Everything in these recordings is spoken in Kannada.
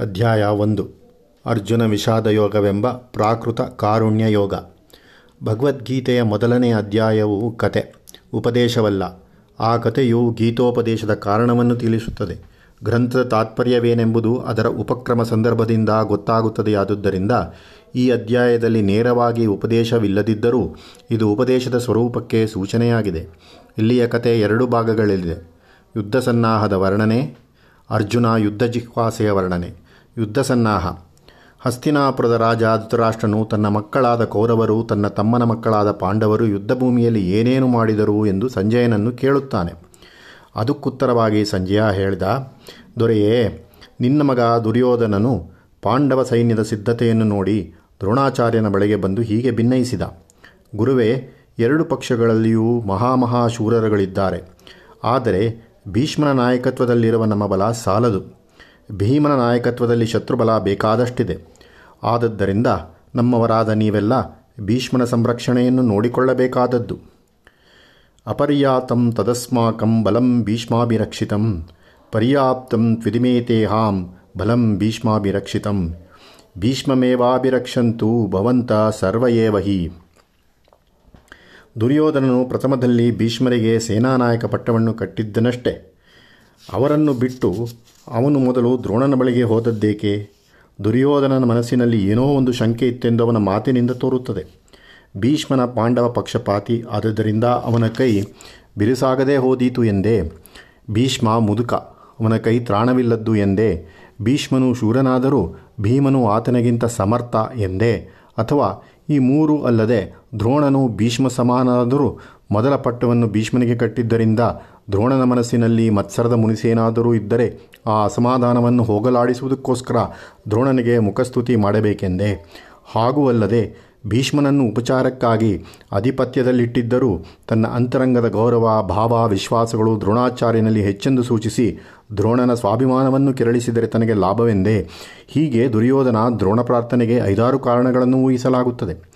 ಅಧ್ಯಾಯ ಒಂದು. ಅರ್ಜುನ ವಿಷಾದ ಯೋಗವೆಂಬ ಪ್ರಾಕೃತ ಕಾರುಣ್ಯ ಯೋಗ. ಭಗವದ್ಗೀತೆಯ ಮೊದಲನೇ ಅಧ್ಯಾಯವು ಕತೆ. ಉಪದೇಶವಲ್ಲ. ಆ ಕಥೆಯು ಗೀತೋಪದೇಶದ ಕಾರಣವನ್ನು ತಿಳಿಸುತ್ತದೆ. ಗ್ರಂಥದ ತಾತ್ಪರ್ಯವೇನೆಂಬುದು ಅದರ ಉಪಕ್ರಮ ಸಂದರ್ಭದಿಂದ ಗೊತ್ತಾಗುತ್ತದೆಯಾದುದರಿಂದ, ಈ ಅಧ್ಯಾಯದಲ್ಲಿ ನೇರವಾಗಿ ಉಪದೇಶವಿಲ್ಲದಿದ್ದರೂ ಇದು ಉಪದೇಶದ ಸ್ವರೂಪಕ್ಕೆ ಸೂಚನೆಯಾಗಿದೆ. ಇಲ್ಲಿಯ ಕತೆ ಎರಡು ಭಾಗಗಳಲ್ಲಿದೆ. ಯುದ್ಧ ಸನ್ನಾಹದ ವರ್ಣನೆ, ಅರ್ಜುನ ಯುದ್ಧ ಜಿಹ್ವಾಸೆಯ ವರ್ಣನೆ. ಯುದ್ಧ ಸನ್ನಾಹ ಹಸ್ತಿನಾಪುರದ ರಾಜ ಧೃತರಾಷ್ಟ್ರನು ತನ್ನ ಮಕ್ಕಳಾದ ಕೌರವರು, ತನ್ನ ತಮ್ಮನ ಮಕ್ಕಳಾದ ಪಾಂಡವರು ಯುದ್ಧಭೂಮಿಯಲ್ಲಿ ಏನೇನು ಮಾಡಿದರು ಎಂದು ಸಂಜಯನನ್ನು ಕೇಳುತ್ತಾನೆ. ಅದಕ್ಕುತ್ತರವಾಗಿ ಸಂಜಯ ಹೇಳಿದ, ದೊರೆಯೇ, ನಿನ್ನ ಮಗ ದುರ್ಯೋಧನನು ಪಾಂಡವ ಸೈನ್ಯದ ಸಿದ್ಧತೆಯನ್ನು ನೋಡಿ ದ್ರೋಣಾಚಾರ್ಯನ ಬಳಿಗೆ ಬಂದು ಹೀಗೆ ಭಿನ್ನಯಿಸಿದ ಗುರುವೇ, ಎರಡು ಪಕ್ಷಗಳಲ್ಲಿಯೂ ಮಹಾಮಹಾಶೂರರುಗಳಿದ್ದಾರೆ. ಆದರೆ ಭೀಷ್ಮನ ನಾಯಕತ್ವದಲ್ಲಿರುವ ನಮ್ಮ ಬಲ ಸಾಲದು. ಭೀಮನ ನಾಯಕತ್ವದಲ್ಲಿ ಶತ್ರುಬಲ ಬೇಕಾದಷ್ಟಿದೆ. ಆದದ್ದರಿಂದ ನಮ್ಮವರಾದ ನೀವೆಲ್ಲ ಭೀಷ್ಮನ ಸಂರಕ್ಷಣೆಯನ್ನು ನೋಡಿಕೊಳ್ಳಬೇಕಾದದ್ದು. ಅಪರ್ಯಾತಂ ತದಸ್ಮಾಕಂ ಬಲಂ ಭೀಷ್ಮಾಭಿರಕ್ಷಿತಂ, ಪರ್ಯಾಪ್ತಂ ತ್ವಿದಿಮೇತೇಹಾಂ ಬಲಂ ಭೀಷ್ಮಾಭಿರಕ್ಷಿತಂ, ಭೀಷ್ಮಮೇವಾಭಿರಕ್ಷಂತು ಭವಂತ ಸರ್ವಯೇವಹಿ ಏವ ಹಿ. ದುರ್ಯೋಧನನು ಪ್ರಥಮದಲ್ಲಿ ಭೀಷ್ಮರಿಗೆ ಸೇನಾನಾಯಕ ಪಟ್ಟವನ್ನು ಕಟ್ಟಿದ್ದನಷ್ಟೇ. ಅವರನ್ನು ಬಿಟ್ಟು ಅವನು ಮೊದಲು ದ್ರೋಣನ ಬಳಿಗೆ ಹೋದದ್ದೇಕೆ? ದುರ್ಯೋಧನನ ಮನಸ್ಸಿನಲ್ಲಿ ಏನೋ ಒಂದು ಶಂಕೆ ಇತ್ತೆಂದು ಅವನ ಮಾತಿನಿಂದ ತೋರುತ್ತದೆ. ಭೀಷ್ಮನ ಪಾಂಡವ ಪಕ್ಷಪಾತಿ ಆದ್ದರಿಂದ ಅವನ ಕೈ ಬಿರುಸಾಗದೇ ಹೋದೀತು ಎಂದೇ. ಭೀಷ್ಮ ಮುದುಕ, ಅವನ ಕೈ ತ್ರಾಣವಿಲ್ಲದ್ದು ಎಂದೇ. ಭೀಷ್ಮನು ಶೂರನಾದರೂ ಭೀಮನು ಆತನಿಗಿಂತ ಸಮರ್ಥ ಎಂದೇ. ಅಥವಾ ಈ ಮೂರು ಅಲ್ಲದೆ ದ್ರೋಣನು ಭೀಷ್ಮ ಸಮಾನಾದರೂ ಮೊದಲ ಪಟ್ಟವನ್ನು ಭೀಷ್ಮನಿಗೆ ಕಟ್ಟಿದ್ದರಿಂದ ದ್ರೋಣನ ಮನಸ್ಸಿನಲ್ಲಿ ಮತ್ಸರದ ಮುನಿಸೇನಾದರೂ ಇದ್ದರೆ ಆ ಅಸಮಾಧಾನವನ್ನು ಹೋಗಲಾಡಿಸುವುದಕ್ಕೋಸ್ಕರ ದ್ರೋಣನಿಗೆ ಮುಖಸ್ತುತಿ ಮಾಡಬೇಕೆಂದೆ. ಹಾಗೂ ಅಲ್ಲದೆ ಭೀಷ್ಮನನ್ನು ಉಪಚಾರಕ್ಕಾಗಿ ಅಧಿಪತ್ಯದಲ್ಲಿಟ್ಟಿದ್ದರೂ ತನ್ನ ಅಂತರಂಗದ ಗೌರವ, ಭಾವ, ವಿಶ್ವಾಸಗಳು ದ್ರೋಣಾಚಾರ್ಯನಲ್ಲಿ ಹೆಚ್ಚೆಂದು ಸೂಚಿಸಿ ದ್ರೋಣನ ಸ್ವಾಭಿಮಾನವನ್ನು ಕೆರಳಿಸಿದರೆ ತನಗೆ ಲಾಭವೆಂದೇ. ಹೀಗೆ ದುರ್ಯೋಧನ ದ್ರೋಣ ಪ್ರಾರ್ಥನೆಗೆ ಐದಾರು ಕಾರಣಗಳನ್ನು ಊಹಿಸಲಾಗುತ್ತದೆ.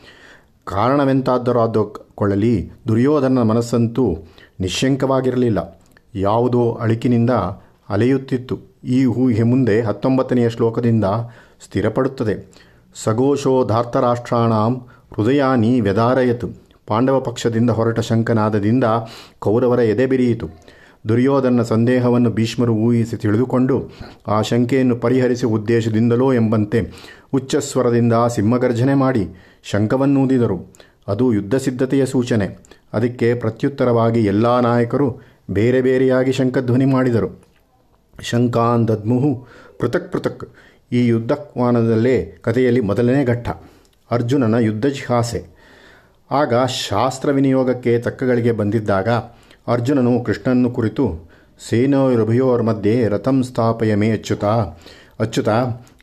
ಕಾರಣವೆಂತಾದ್ದರಾದಕೊಳ್ಳಲಿ ದುರ್ಯೋಧನನ ಮನಸ್ಸಂತೂ ನಿಶ್ಶಂಕವಾಗಿರಲಿಲ್ಲ. ಯಾವುದೋ ಅಳಿಕಿನಿಂದ ಅಲೆಯುತ್ತಿತ್ತು. ಈ ಊಹೆ ಮುಂದೆ ಹತ್ತೊಂಬತ್ತನೆಯ ಶ್ಲೋಕದಿಂದ ಸ್ಥಿರಪಡುತ್ತದೆ. ಸಗೋಶೋಧಾರ್ತರಾಷ್ಟ್ರಾಣಾಂ ಹೃದಯಾನಿ ವ್ಯದಾರಯತು ಪಾಂಡವ ಪಕ್ಷದಿಂದ ಹೊರಟ ಶಂಕನಾದದಿಂದ ಕೌರವರ ಎದೆ ಬಿರಿಯಿತು. ದುರ್ಯೋಧನ ಸಂದೇಹವನ್ನು ಭೀಷ್ಮರು ಊಹಿಸಿ ತಿಳಿದುಕೊಂಡು, ಆ ಶಂಕೆಯನ್ನು ಪರಿಹರಿಸುವ ಉದ್ದೇಶದಿಂದಲೋ ಎಂಬಂತೆ ಉಚ್ಚಸ್ವರದಿಂದ ಸಿಂಹಗರ್ಜನೆ ಮಾಡಿ ಶಂಕವನ್ನೂದಿದರು ಅದು ಯುದ್ಧ ಸಿದ್ಧತೆಯ ಸೂಚನೆ. ಅದಕ್ಕೆ ಪ್ರತ್ಯುತ್ತರವಾಗಿ ಎಲ್ಲ ನಾಯಕರು ಬೇರೆ ಬೇರೆಯಾಗಿ ಶಂಖಧ್ವನಿ ಮಾಡಿದರು. ಶಂಕಾನ್ ದದ್ಮುಹು ಪೃಥಕ್ ಪೃಥಕ್ ಈ ಯುದ್ಧಕ್ವಾನದಲ್ಲೇ ಕಥೆಯಲ್ಲಿ ಮೊದಲನೇ ಘಟ್ಟ. ಅರ್ಜುನನ ಯುದ್ಧ ಜಿಹಾಸೆ. ಆಗ ಶಾಸ್ತ್ರ ವಿನಿಯೋಗಕ್ಕೆ ತಕ್ಕಗಳಿಗೆ ಬಂದಿದ್ದಾಗ ಅರ್ಜುನನು ಕೃಷ್ಣನ್ನು ಕುರಿತು ಸೇನೋರುಭಯೋರ್ ಮಧ್ಯೆ ರಥಂ ಸ್ಥಾಪಯ ಮೇ ಅಚ್ಯುತ ಅಚ್ಯುತ,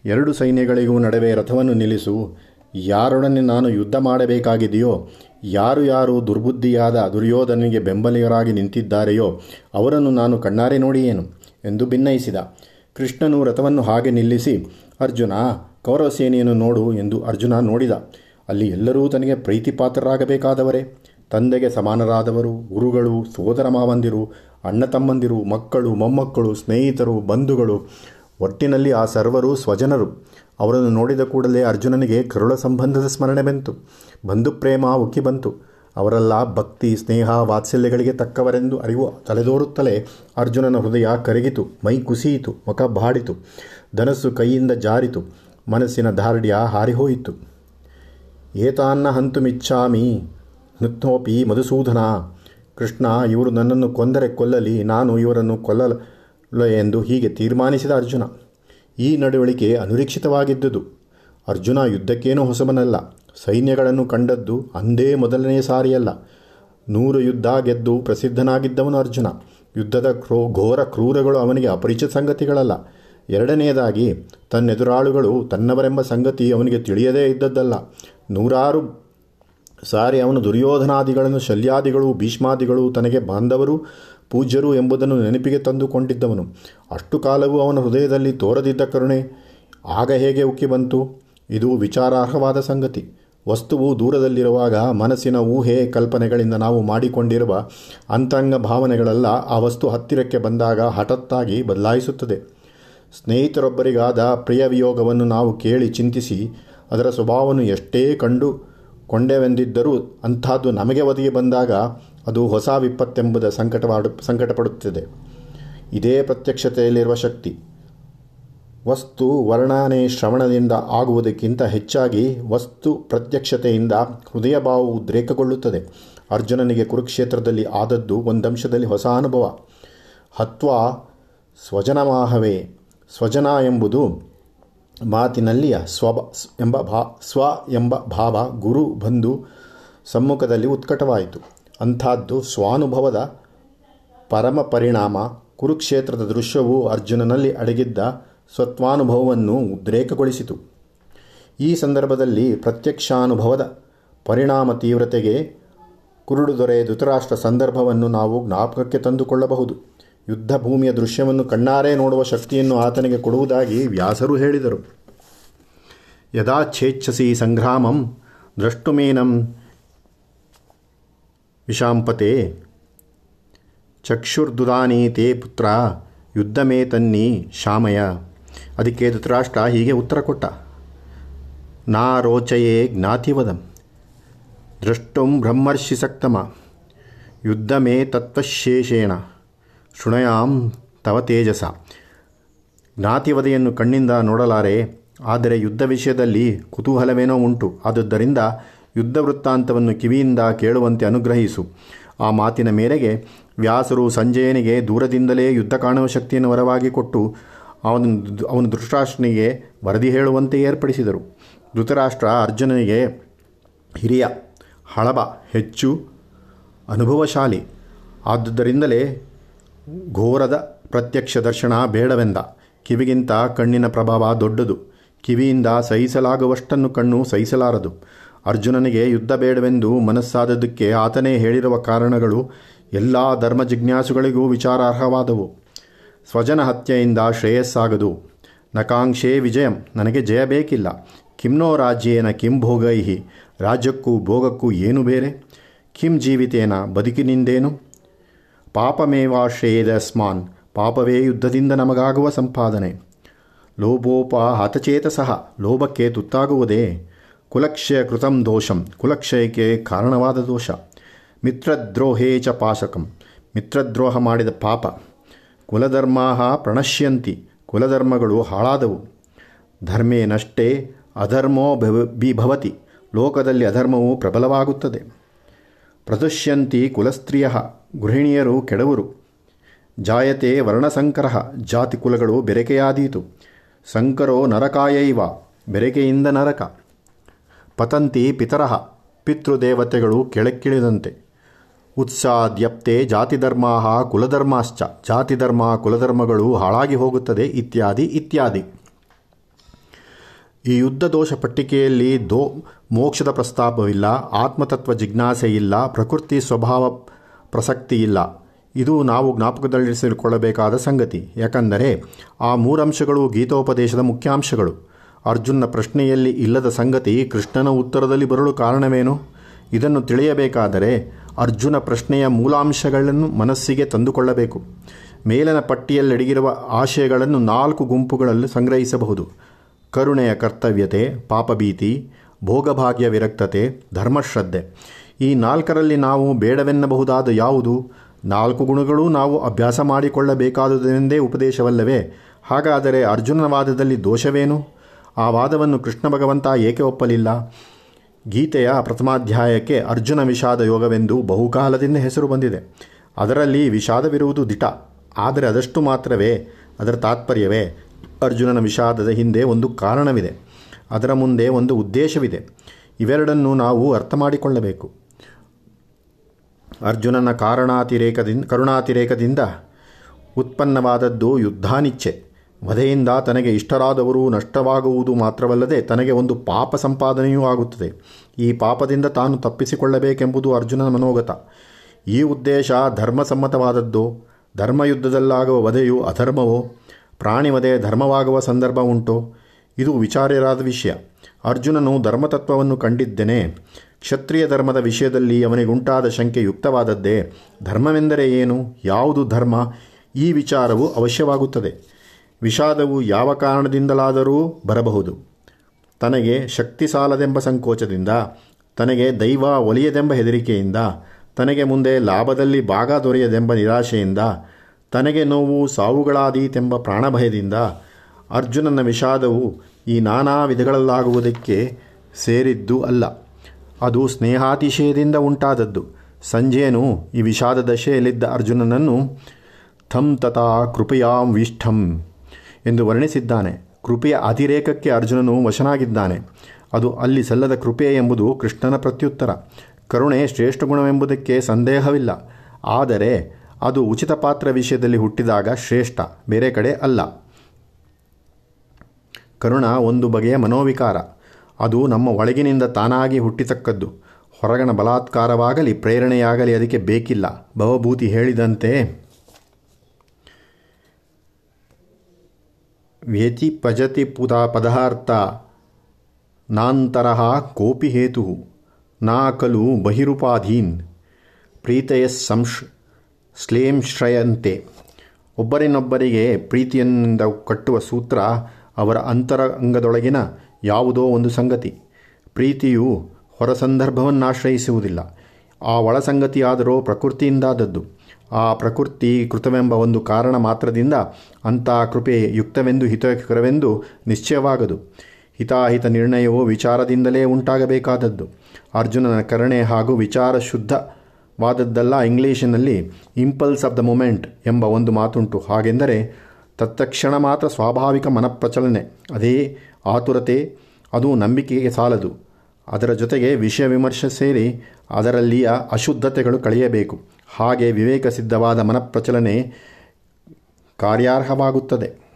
ಎರಡು ಸೈನ್ಯಗಳಿಗೂ ನಡುವೆ ರಥವನ್ನು ನಿಲ್ಲಿಸು, ಯಾರೊಡನೆ ನಾನು ಯುದ್ಧ ಮಾಡಬೇಕಾಗಿದೆಯೋ ಯಾರು ಯಾರು ದುರ್ಬುದ್ಧಿಯಾದ ದುರ್ಯೋಧನಿಗೆ ಬೆಂಬಲಿಗರಾಗಿ ನಿಂತಿದ್ದಾರೆಯೋ ಅವರನ್ನು ನಾನು ಕಣ್ಣಾರೆ ನೋಡಿಯೇನು ಎಂದು ಭಿನ್ನಯಿಸಿದ. ಕೃಷ್ಣನು ರಥವನ್ನು ಹಾಗೆ ನಿಲ್ಲಿಸಿ, ಅರ್ಜುನ ಕೌರವ ಸೇನೆಯನ್ನು ನೋಡು ಎಂದು ಅರ್ಜುನ ನೋಡಿದ. ಅಲ್ಲಿ ಎಲ್ಲರೂ ತನಗೆ ಪ್ರೀತಿಪಾತ್ರರಾಗಬೇಕಾದವರೇ. ತಂದೆಗೆ ಸಮಾನರಾದವರು, ಗುರುಗಳು ಸೋದರ ಮಾವಂದಿರು ಅಣ್ಣ ತಮ್ಮಂದಿರು ಮಕ್ಕಳು, ಮೊಮ್ಮಕ್ಕಳು, ಸ್ನೇಹಿತರು, ಬಂಧುಗಳು ಒಟ್ಟಿನಲ್ಲಿ ಆ ಸರ್ವರು ಸ್ವಜನರು. ಅವರನ್ನು ನೋಡಿದ ಕೂಡಲೇ ಅರ್ಜುನನಿಗೆ ಕರುಳ ಸಂಬಂಧದ ಸ್ಮರಣೆ ಬಂತು. ಬಂಧುಪ್ರೇಮ ಉಕ್ಕಿ ಬಂತು. ಅವರೆಲ್ಲ ಭಕ್ತಿ, ಸ್ನೇಹ, ವಾತ್ಸಲ್ಯಗಳಿಗೆ ತಕ್ಕವರೆಂದು ಅರಿವು ತಲೆದೋರುತ್ತಲೇ ಅರ್ಜುನನ ಹೃದಯ ಕರಗಿತು, ಮೈ ಕುಸಿಯಿತು, ಮುಖ ಬಾಡಿತು, ಧನಸ್ಸು ಕೈಯಿಂದ ಜಾರಿತು, ಮನಸ್ಸಿನ ದಾರ್ಢ್ಯ ಹಾರಿಹೋಯಿತು. ಏತಾನ್ನ ಹಂತುಮಿಚ್ಛಾಮಿ ನೃತ್ನೋಪಿ ಮಧುಸೂಧನ ಕೃಷ್ಣ ಇವರು ನನ್ನನ್ನು ಕೊಂದರೆ ಕೊಲ್ಲಲಿ, ನಾನು ಇವರನ್ನು ಕೊಲ್ಲಲ ಎಂದು ಹೀಗೆ ತೀರ್ಮಾನಿಸಿದ ಅರ್ಜುನ, ಈ ನಡವಳಿಕೆ ಅನಿರೀಕ್ಷಿತವಾಗಿದ್ದುದು. ಅರ್ಜುನ ಯುದ್ಧಕ್ಕೇನೂ ಹೊಸಬನಲ್ಲ. ಸೈನ್ಯಗಳನ್ನು ಕಂಡದ್ದು ಅಂದೇ ಮೊದಲನೇ ಸಾರಿಯಲ್ಲ. ನೂರು ಯುದ್ಧ ಗೆದ್ದು ಪ್ರಸಿದ್ಧನಾಗಿದ್ದವನು ಅರ್ಜುನ. ಯುದ್ಧದ ಕ್ರೋ, ಘೋರ ಕ್ರೂರಗಳು ಅವನಿಗೆ ಅಪರಿಚಿತ ಸಂಗತಿಗಳಲ್ಲ. ಎರಡನೆಯದಾಗಿ, ತನ್ನೆದುರಾಳುಗಳು ತನ್ನವರೆಂಬ ಸಂಗತಿ ಅವನಿಗೆ ತಿಳಿಯದೇ ಇದ್ದದ್ದಲ್ಲ. ನೂರಾರು ಸಾರಿ ಅವನು ದುರ್ಯೋಧನಾದಿಗಳನ್ನು, ಶಲ್ಯಾದಿಗಳು, ಭೀಷ್ಮಾದಿಗಳು, ತನಗೆ ಬಾಂಧವರು ಪೂಜ್ಯರು ಎಂಬುದನ್ನು ನೆನಪಿಗೆ ತಂದುಕೊಂಡಿದ್ದವನು. ಅಷ್ಟು ಕಾಲವೂ ಅವನ ಹೃದಯದಲ್ಲಿ ತೋರದಿದ್ದ ಕರುಣೆ. ಆಗ ಹೇಗೆ ಉಕ್ಕಿ ಬಂತು? ಇದು ವಿಚಾರಾರ್ಹವಾದ ಸಂಗತಿ. ವಸ್ತುವು ದೂರದಲ್ಲಿರುವಾಗ ಮನಸ್ಸಿನ ಊಹೆ ಕಲ್ಪನೆಗಳಿಂದ ನಾವು ಮಾಡಿಕೊಂಡಿರುವ ಅಂತರಂಗ ಭಾವನೆಗಳೆಲ್ಲ, ಆ ವಸ್ತು ಹತ್ತಿರಕ್ಕೆ ಬಂದಾಗ ಹಠತ್ತಾಗಿ ಬದಲಾಯಿಸುತ್ತದೆ. ಸ್ನೇಹಿತರೊಬ್ಬರಿಗಾದ ಪ್ರಿಯ ವಿಯೋಗವನ್ನು ನಾವು ಕೇಳಿ ಚಿಂತಿಸಿ, ಅದರ ಸ್ವಭಾವವನ್ನು ಎಷ್ಟೇ ಕಂಡು ಕೊಂಡೆವೆಂದಿದ್ದರೂ ಅಂಥದ್ದು ನಮಗೆ ಒದಗಿ ಬಂದಾಗ ಅದು ಹೊಸ ವಿಪತ್ತೆಂಬುದ ಸಂಕಟವಾಡು, ಸಂಕಟಪಡುತ್ತದೆ. ಇದೇ ಪ್ರತ್ಯಕ್ಷತೆಯಲ್ಲಿರುವ ಶಕ್ತಿ. ವಸ್ತು ವರ್ಣನೆ ಶ್ರವಣದಿಂದ ಆಗುವುದಕ್ಕಿಂತ ಹೆಚ್ಚಾಗಿ ವಸ್ತು ಪ್ರತ್ಯಕ್ಷತೆಯಿಂದ ಹೃದಯ ಭಾವವು ಉದ್ರೇಕಗೊಳ್ಳುತ್ತದೆ ಅರ್ಜುನನಿಗೆ ಕುರುಕ್ಷೇತ್ರದಲ್ಲಿ ಆದದ್ದು ಒಂದಂಶದಲ್ಲಿ ಹೊಸ ಅನುಭವ. ಹತ್ವ ಸ್ವಜನಮಾಹವೇ. ಸ್ವಜನ ಎಂಬುದು ಮಾತಿನಲ್ಲಿಯ ಸ್ವಬ ಎಂಬ ಭಾ, ಸ್ವ ಎಂಬ ಭಾವ, ಗುರು, ಬಂಧು ಸಮ್ಮುಖದಲ್ಲಿ ಉತ್ಕಟವಾಯಿತು. ಅಂಥದ್ದು ಸ್ವಾನುಭವದ ಪರಮ ಪರಿಣಾಮ. ಕುರುಕ್ಷೇತ್ರದ ದೃಶ್ಯವು ಅರ್ಜುನನಲ್ಲಿ ಅಡಗಿದ್ದ ಸ್ವತ್ವಾನುಭವವನ್ನು ಉದ್ರೇಕಗೊಳಿಸಿತು. ಈ ಸಂದರ್ಭದಲ್ಲಿ ಪ್ರತ್ಯಕ್ಷಾನುಭವದ ಪರಿಣಾಮ ತೀವ್ರತೆಗೆ ಕುರುಡು ದೊರೆ ಧೃತರಾಷ್ಟ್ರ ಸಂದರ್ಭವನ್ನು ನಾವು ಜ್ಞಾಪಕಕ್ಕೆ ತಂದುಕೊಳ್ಳಬಹುದು. ಯುದ್ಧ ಭೂಮಿಯ ದೃಶ್ಯವನ್ನು ಕಣ್ಣಾರೆ ನೋಡುವ ಶಕ್ತಿಯನ್ನು ಆತನಿಗೆ ಕೊಡುವುದಾಗಿ ವ್ಯಾಸರು ಹೇಳಿದರು. ಯದಾ ಛೇಚ್ಛಸಿ ಸಂಗ್ರಾಮಂ ದ್ರಷ್ಟುಮೇನಂ ವಿಷಾಂಪತೆ ಚಕ್ಷುರ್ದುದಾನಿ ತೇ ಪುತ್ರ, ಯುದ್ಧಮೇ ತನ್ನಿ ಶಾಮಯ. ಅದಕ್ಕೆ ಧೃತರಾಷ್ಟ್ರ ಹೀಗೆ ಉತ್ತರ ಕೊಟ್ಟ. ನಾ ರೋಚಯೇ ಜ್ಞಾತಿವದಂ. ದ್ರಷ್ಟುಂ ಬ್ರಹ್ಮರ್ಷಿ ಸಕ್ತಮ. ಯುದ್ಧಮೇ ತತ್ವಶೇಷೇಣ ಶೃಣಯಾಂ ತವ ತೇಜಸ. ಜ್ಞಾತಿವದೆಯನ್ನು ಕಣ್ಣಿಂದ ನೋಡಲಾರೆ, ಆದರೆ ಯುದ್ಧ ವಿಷಯದಲ್ಲಿ ಕುತೂಹಲವೇನೋ ಉಂಟು. ಆದುದರಿಂದ ಯುದ್ಧ ವೃತ್ತಾಂತವನ್ನು ಕಿವಿಯಿಂದ ಕೇಳುವಂತೆ ಅನುಗ್ರಹಿಸು. ಆ ಮಾತಿನ ಮೇರೆಗೆ ವ್ಯಾಸರು ಸಂಜಯನಿಗೆ ದೂರದಿಂದಲೇ ಯುದ್ಧ ಕಾಣುವ ಶಕ್ತಿಯನ್ನು ವರವಾಗಿ ಕೊಟ್ಟು ಅವನ ಅವನ ಧೃತರಾಷ್ಟ್ರನಿಗೆ ವರದಿ ಹೇಳುವಂತೆ ಏರ್ಪಡಿಸಿದರು. ಧೃತರಾಷ್ಟ್ರ ಅರ್ಜುನನಿಗೆ, ಹಿರಿಯ, ಹಳಬ, ಹೆಚ್ಚು ಅನುಭವಶಾಲಿ. ಆದುದರಿಂದಲೇ ಘೋರದ ಪ್ರತ್ಯಕ್ಷ ದರ್ಶನ ಬೇಡವೆಂದ. ಕಿವಿಗಿಂತ ಕಣ್ಣಿನ ಪ್ರಭಾವ ದೊಡ್ಡದು. ಕಿವಿಯಿಂದ ಸಹಿಸಲಾಗುವಷ್ಟನ್ನು ಕಣ್ಣು ಸಹಿಸಲಾರದು. ಅರ್ಜುನನಿಗೆ ಯುದ್ಧ ಬೇಡವೆಂದು ಮನಸ್ಸಾದದ್ದಕ್ಕೆ ಆತನೇ ಹೇಳಿರುವ ಕಾರಣಗಳು ಎಲ್ಲ ಧರ್ಮ ಜಿಜ್ಞಾಸುಗಳಿಗೂ ವಿಚಾರಾರ್ಹವಾದವು. ಸ್ವಜನ ಹತ್ಯೆಯಿಂದ ಶ್ರೇಯಸ್ಸಾಗದು. ನಕಾಂಕ್ಷೆ ವಿಜಯಂ, ನನಗೆ ಜಯ ಬೇಕಿಲ್ಲ. ಕಿಮ್ನೋ ರಾಜ್ಯೇನ ಕಿಂ ಭೋಗೈಹಿ. ರಾಜ್ಯಕ್ಕೂ ಭೋಗಕ್ಕೂ ಏನು ಬೇರೆ? ಕಿಂ ಜೀವಿತೇನ ಬದುಕಿನಿಂದೇನು? ಪಾಪಮೇವಾಶ್ರೇಯದಸ್ಮಾನ್, ಪಾಪವೇ ಯುದ್ಧದಿಂದ ನಮಗಾಗುವ ಸಂಪಾದನೆ. ಲೋಭೋಪ ಹತಚೇತಸಃ, ಲೋಭಕ್ಕೆ ತುತ್ತಾಗುವುದೇ? ಕುಲಕ್ಷಯ ಕೃತಂ ದೋಷಂ. ಕುಲಕ್ಷಯಕ್ಕೆ ಕಾರಣವಾದ ದೋಷ. ಮಿತ್ರದ್ರೋಹೇ ಚ ಪಾಶಕಂ. ಮಿತ್ರದ್ರೋಹ ಮಾಡಿದ ಪಾಪ. ಕುಲಧರ್ಮಾ ಪ್ರಣಶ್ಯಂತಿ. ಕುಲಧರ್ಮಗಳು ಹಾಳಾದವು. ಧರ್ಮೇ ನಷ್ಟೇ ಅಧರ್ಮೋ ಬಿಭವತಿ ಲೋಕದಲ್ಲಿ ಅಧರ್ಮವು ಪ್ರಬಲವಾಗುತ್ತದೆ. ಪ್ರದುಷ್ಯಂತಿ ಕುಲಸ್ತ್ರೀಯ. ಗೃಹಿಣಿಯರು ಕೆಡವರು. ಜಾಯತೆ ವರ್ಣಸಂಕರ. ಜಾತಿ ಕುಲಗಳು ಬೆರಕೆಯಾದೀತು. ಸಂಕರೋ ನರಕಾಯೈವ. ಬೆರಕೆಯಿಂದ ನರಕ. ಪತಂತಿ ಪಿತರಃ ಪಿತೃದೇವತೆಗಳು ಕೆಳಕ್ಕಿಳಿದಂತೆ. ಉತ್ಸಾದ್ಯಪ್ತೆ ಜಾತಿಧರ್ಮಾ ಕುಲಧರ್ಮಾಶ್ಚ. ಜಾತಿಧರ್ಮ ಕುಲಧರ್ಮಗಳು ಹಾಳಾಗಿ ಹೋಗುತ್ತದೆ ಇತ್ಯಾದಿ ಇತ್ಯಾದಿ. ಈ ಯುದ್ಧ ದೋಷ ಪಟ್ಟಿಕೆಯಲ್ಲಿ ದೋ ಮೋಕ್ಷದ ಪ್ರಸ್ತಾಪವಿಲ್ಲ, ಆತ್ಮತತ್ವ ಜಿಜ್ಞಾಸೆ ಇಲ್ಲ, ಪ್ರಕೃತಿ ಸ್ವಭಾವ ಪ್ರಸಕ್ತಿ ಇಲ್ಲ ಇದು ನಾವು ಜ್ಞಾಪಕದಲ್ಲಿರಿಸಿಕೊಳ್ಳಬೇಕಾದ ಸಂಗತಿ. ಯಾಕಂದರೆ ಆ ಮೂರಂಶಗಳು ಗೀತೋಪದೇಶದ ಮುಖ್ಯಾಂಶಗಳು. ಅರ್ಜುನ ಪ್ರಶ್ನೆಯಲ್ಲಿ ಇಲ್ಲದ ಸಂಗತಿ ಕೃಷ್ಣನ ಉತ್ತರದಲ್ಲಿ ಬರಲು ಕಾರಣವೇನು? ಇದನ್ನು ತಿಳಿಯಬೇಕಾದರೆ ಅರ್ಜುನ ಪ್ರಶ್ನೆಯ ಮೂಲಾಂಶಗಳನ್ನು ಮನಸ್ಸಿಗೆ ತಂದುಕೊಳ್ಳಬೇಕು. ಮೇಲಿನ ಪಟ್ಟಿಯಲ್ಲಡಗಿರುವ ಆಶಯಗಳನ್ನು ನಾಲ್ಕು ಗುಂಪುಗಳಲ್ಲಿ ಸಂಗ್ರಹಿಸಬಹುದು. ಕರುಣೆಯ ಕರ್ತವ್ಯತೆ, ಪಾಪಭೀತಿ, ಭೋಗಭಾಗ್ಯ ವಿರಕ್ತತೆ, ಧರ್ಮಶ್ರದ್ಧೆ. ಈ ನಾಲ್ಕರಲ್ಲಿ ನಾವು ಬೇಡವೆನ್ನಬಹುದಾದ ಯಾವುದು? ನಾಲ್ಕು ಗುಣಗಳು ನಾವು ಅಭ್ಯಾಸ ಮಾಡಿಕೊಳ್ಳಬೇಕಾದುದೆಂದೇ ಉಪದೇಶವಲ್ಲವೇ? ಹಾಗಾದರೆ ಅರ್ಜುನನ ವಾದದಲ್ಲಿ ದೋಷವೇನು? ಆ ವಾದವನ್ನು ಕೃಷ್ಣ ಭಗವಂತ ಏಕೆ ಒಪ್ಪಲಿಲ್ಲ? ಗೀತೆಯ ಪ್ರಥಮಾಧ್ಯಾಯಕ್ಕೆ ಅರ್ಜುನ ವಿಷಾದ ಯೋಗವೆಂದು ಬಹುಕಾಲದಿಂದ ಹೆಸರು ಬಂದಿದೆ. ಅದರಲ್ಲಿ ವಿಷಾದವಿರುವುದು ದಿಟ. ಆದರೆ ಅದಷ್ಟು ಮಾತ್ರವೇ, ಅದರ ತಾತ್ಪರ್ಯವೇ ಅರ್ಜುನನ ವಿಷಾದದ ಹಿಂದೆ ಒಂದು ಕಾರಣವಿದೆ. ಅದರ ಮುಂದೆ ಒಂದು ಉದ್ದೇಶವಿದೆ. ಇವೆರಡನ್ನು ನಾವು ಅರ್ಥ ಮಾಡಿಕೊಳ್ಳಬೇಕು. ಅರ್ಜುನನ ಕಾರಣಾತಿರೇಕದಿಂದ ಕರುಣಾತಿರೇಕದಿಂದ ಉತ್ಪನ್ನವಾದದ್ದು ಯುದ್ಧಾನಿಚ್ಛೆ. ವಧೆಯಿಂದ ತನಗೆ ಇಷ್ಟರಾದವರು ನಷ್ಟವಾಗುವುದು ಮಾತ್ರವಲ್ಲದೆ ತನಗೆ ಒಂದು ಪಾಪ ಸಂಪಾದನೆಯೂ ಆಗುತ್ತದೆ. ಈ ಪಾಪದಿಂದ ತಾನು ತಪ್ಪಿಸಿಕೊಳ್ಳಬೇಕೆಂಬುದು ಅರ್ಜುನನ ಮನೋಗತ. ಈ ಉದ್ದೇಶ ಧರ್ಮಸಮ್ಮತವಾದದ್ದು. ಧರ್ಮಯುದ್ಧದಲ್ಲಾಗುವ ವಧೆಯು ಅಧರ್ಮವೋ? ಪ್ರಾಣಿವಧೆ ಧರ್ಮವಾಗುವ ಸಂದರ್ಭ ಉಂಟು? ಇದು ವಿಚಾರ್ಯರಾದ ವಿಷಯ. ಅರ್ಜುನನು ಧರ್ಮತತ್ವವನ್ನು ಕಂಡಿದ್ದೇನೆ. ಕ್ಷತ್ರಿಯ ಧರ್ಮದ ವಿಷಯದಲ್ಲಿ ಅವನಿಗುಂಟಾದ ಶಂಕೆ ಯುಕ್ತವಾದದ್ದೇ. ಧರ್ಮವೆಂದರೆ ಏನು? ಯಾವುದು ಧರ್ಮ? ಈ ವಿಚಾರವು ಅವಶ್ಯವಾಗುತ್ತದೆ. ವಿಷಾದವು ಯಾವ ಕಾರಣದಿಂದಲಾದರೂ ಬರಬಹುದು. ತನಗೆ ಶಕ್ತಿ ಸಾಲದೆಂಬ ಸಂಕೋಚದಿಂದ, ತನಗೆ ದೈವ ಒಲಿಯದೆಂಬ ಹೆದರಿಕೆಯಿಂದ, ತನಗೆ ಮುಂದೆ ಲಾಭದಲ್ಲಿ ಭಾಗ ದೊರೆಯದೆಂಬ ನಿರಾಶೆಯಿಂದ, ತನಗೆ ನೋವು ಸಾವುಗಳಾದೀತೆಂಬ ಪ್ರಾಣಭಯದಿಂದ ಅರ್ಜುನನ ವಿಷಾದವು ಈ ನಾನಾ ವಿಧಗಳಲ್ಲಾಗುವುದಕ್ಕೆ ಸೇರಿದ್ದು ಅಲ್ಲ. ಅದು ಸ್ನೇಹಾತಿಶಯದಿಂದ ಉಂಟಾದದ್ದು. ಸಂಜೆಯನು ಈ ವಿಷಾದ ದಶೆಯಲ್ಲಿದ್ದ ಅರ್ಜುನನನ್ನು ಥಂ ತಥಾ ಕೃಪಯಾಂ ವಿಷ್ಠಂ ಎಂದು ವರ್ಣಿಸಿದ್ದಾನೆ. ಕೃಪೆಯ ಅತಿರೇಕಕ್ಕೆ ಅರ್ಜುನನು ವಶನಾಗಿದ್ದಾನೆ. ಅದು ಅಲ್ಲಿ ಸಲ್ಲದ ಕೃಪೆ ಎಂಬುದು ಕೃಷ್ಣನ ಪ್ರತ್ಯುತ್ತರ. ಕರುಣೆ ಶ್ರೇಷ್ಠ ಗುಣವೆಂಬುದಕ್ಕೆ ಸಂದೇಹವಿಲ್ಲ. ಆದರೆ ಅದು ಉಚಿತ ಪಾತ್ರ ವಿಷಯದಲ್ಲಿ ಹುಟ್ಟಿದಾಗ ಶ್ರೇಷ್ಠ, ಬೇರೆ ಕಡೆ ಅಲ್ಲ. ಕರುಣ ಒಂದು ಬಗೆಯ ಮನೋವಿಕಾರ. ಅದು ನಮ್ಮ ಒಳಗಿನಿಂದ ತಾನಾಗಿ ಹುಟ್ಟಿತಕ್ಕದ್ದು. ಹೊರಗಣ ಬಲಾತ್ಕಾರವಾಗಲಿ, ಪ್ರೇರಣೆಯಾಗಲಿ ಅದಕ್ಕೆ ಬೇಕಿಲ್ಲ. ಭವಭೂತಿ ಹೇಳಿದಂತೆ ವ್ಯತಿ ಪಜತಿ ಪುದ ಪದಾರ್ಥ ನಾಂತರಹ ಕೋಪಿ ಹೇತು, ನಾ ಖಲು ಬಹಿರುಪಾಧೀನ್. ಪ್ರೀತೆಯ ಸಂಶ್ ಶ್ಲೇಂಶ್ರಯಂತೆ ಒಬ್ಬರಿನೊಬ್ಬರಿಗೆ ಪ್ರೀತಿಯಿಂದ ಕಟ್ಟುವ ಸೂತ್ರ ಅವರ ಅಂತರಂಗದೊಳಗಿನ ಯಾವುದೋ ಒಂದು ಸಂಗತಿ. ಪ್ರೀತಿಯು ಹೊರ ಸಂದರ್ಭವನ್ನಾಶ್ರಯಿಸುವುದಿಲ್ಲ ಆ ಒಳ ಸಂಗತಿಯಾದರೂ ಪ್ರಕೃತಿಯಿಂದಾದದ್ದು. ಆ ಪ್ರಕೃತಿ ಕೃತವೆಂಬ ಒಂದು ಕಾರಣ ಮಾತ್ರದಿಂದ ಅಂಥ ಕೃಪೆ ಯುಕ್ತವೆಂದು ಹಿತಕರವೆಂದು ನಿಶ್ಚಯವಾಗದು. ಹಿತಾಹಿತ ನಿರ್ಣಯವು ವಿಚಾರದಿಂದಲೇ ಉಂಟಾಗಬೇಕಾದದ್ದು. ಅರ್ಜುನನ ಕರಣೆ ಹಾಗೂ ವಿಚಾರ ಶುದ್ಧವಾದದ್ದಲ್ಲ ಇಂಗ್ಲೀಷಿನಲ್ಲಿ ಇಂಪಲ್ಸ್ ಆಫ್ ದ ಮೂಮೆಂಟ್ ಎಂಬ ಒಂದು ಮಾತುಂಟು. ಹಾಗೆಂದರೆ, ತತ್ಕ್ಷಣ ಮಾತ್ರ ಸ್ವಾಭಾವಿಕ ಮನಪ್ರಚಲನೆ, ಅದೇ ಆತುರತೆ, ಅದು ನಂಬಿಕೆಗೆ ಸಾಲದು. ಅದರ ಜೊತೆಗೆ ವಿಷಯ ವಿಮರ್ಶೆ ಸೇರಿ ಅದರಲ್ಲಿಯ ಅಶುದ್ಧತೆಗಳು ಕಳೆಯಬೇಕು. ಹಾಗೆ ವಿವೇಕ ಸಿದ್ಧವಾದ ಮನಪ್ರಚಲನೆ ಕಾರ್ಯಾರ್ಹವಾಗುತ್ತದೆ.